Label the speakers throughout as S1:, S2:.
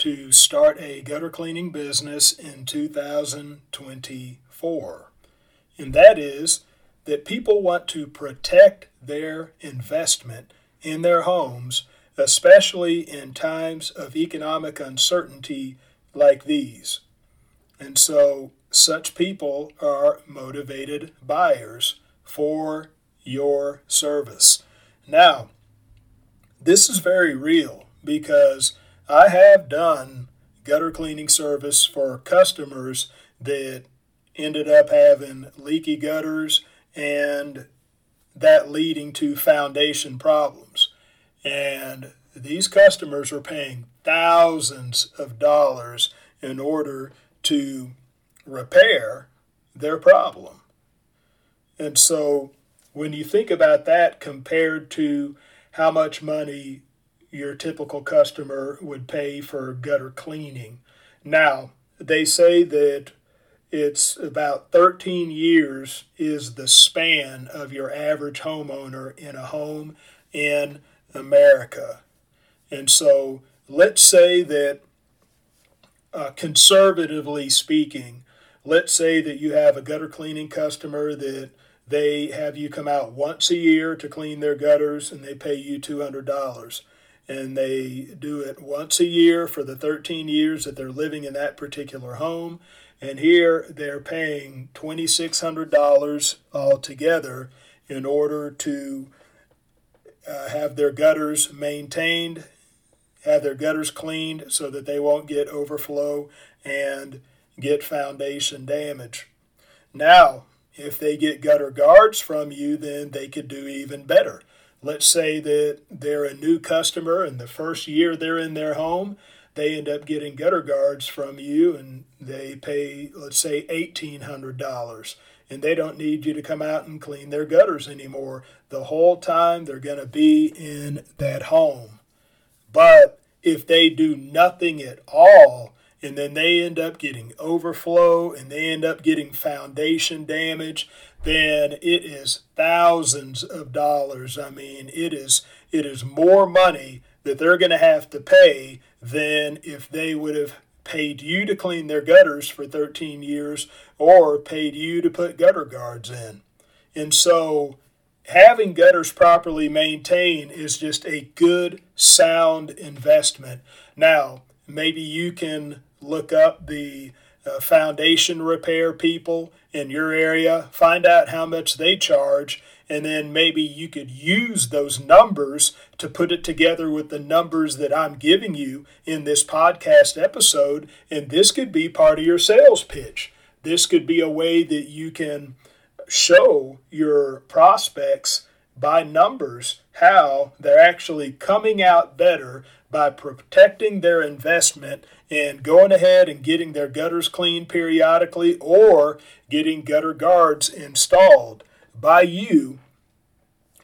S1: to start a gutter cleaning business in 2024. And that is that people want to protect their investment in their homes, especially in times of economic uncertainty like these. And so, such people are motivated buyers for your service. Now, this is very real because I have done gutter cleaning service for customers that ended up having leaky gutters and that leading to foundation problems. And these customers are paying thousands of dollars in order to repair their problem. And so when you think about that compared to how much money your typical customer would pay for gutter cleaning. Now, they say that it's about 13 years is the span of your average homeowner in a home in America. And so let's say that, uh, conservatively speaking, let's say that you have a gutter cleaning customer that they have you come out once a year to clean their gutters and they pay you $200 and they do it once a year for the 13 years that they're living in that particular home. And here they're paying $2,600 altogether in order to uh, have their gutters maintained, have their gutters cleaned so that they won't get overflow and get foundation damage. Now, if they get gutter guards from you, then they could do even better let's say that they're a new customer and the first year they're in their home, they end up getting gutter guards from you and they pay, let's say, $1,800. And they don't need you to come out and clean their gutters anymore. The whole time they're going to be in that home. But if they do nothing at all, and then they end up getting overflow and they end up getting foundation damage, then it is thousands of dollars. I mean, it is it is more money that they're going to have to pay than if they would have paid you to clean their gutters for 13 years or paid you to put gutter guards in. And so having gutters properly maintained is just a good sound investment. Now, maybe you can look up the uh, foundation repair people in your area, find out how much they charge, and then maybe you could use those numbers to put it together with the numbers that I'm giving you in this podcast episode. And this could be part of your sales pitch. This could be a way that you can show your prospects by numbers how they're actually coming out better by protecting their investment and going ahead and getting their gutters cleaned periodically or getting gutter guards installed by you.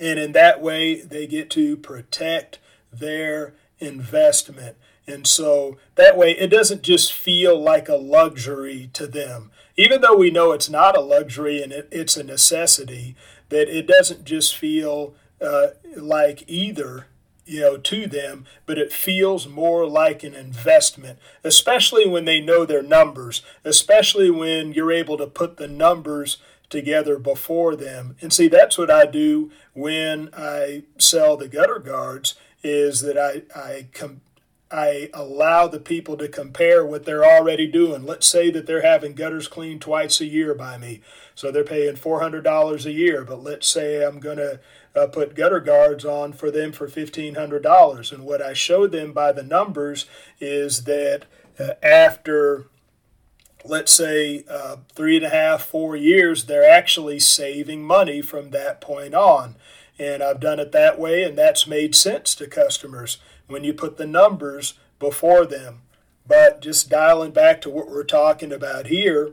S1: And in that way, they get to protect their investment. And so that way, it doesn't just feel like a luxury to them. Even though we know it's not a luxury and it, it's a necessity, that it doesn't just feel uh, like either you know to them but it feels more like an investment especially when they know their numbers especially when you're able to put the numbers together before them and see that's what i do when i sell the gutter guards is that i i com- I allow the people to compare what they're already doing. Let's say that they're having gutters cleaned twice a year by me. So they're paying $400 a year, but let's say I'm to uh, put gutter guards on for them for $1,500. And what I show them by the numbers is that uh, after, let's say, uh, three and a half, four years, they're actually saving money from that point on. And I've done it that way, and that's made sense to customers when you put the numbers before them. But just dialing back to what we're talking about here,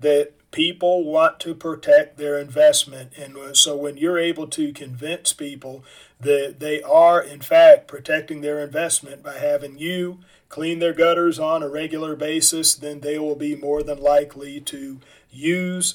S1: that people want to protect their investment. And so when you're able to convince people that they are, in fact, protecting their investment by having you clean their gutters on a regular basis, then they will be more than likely to use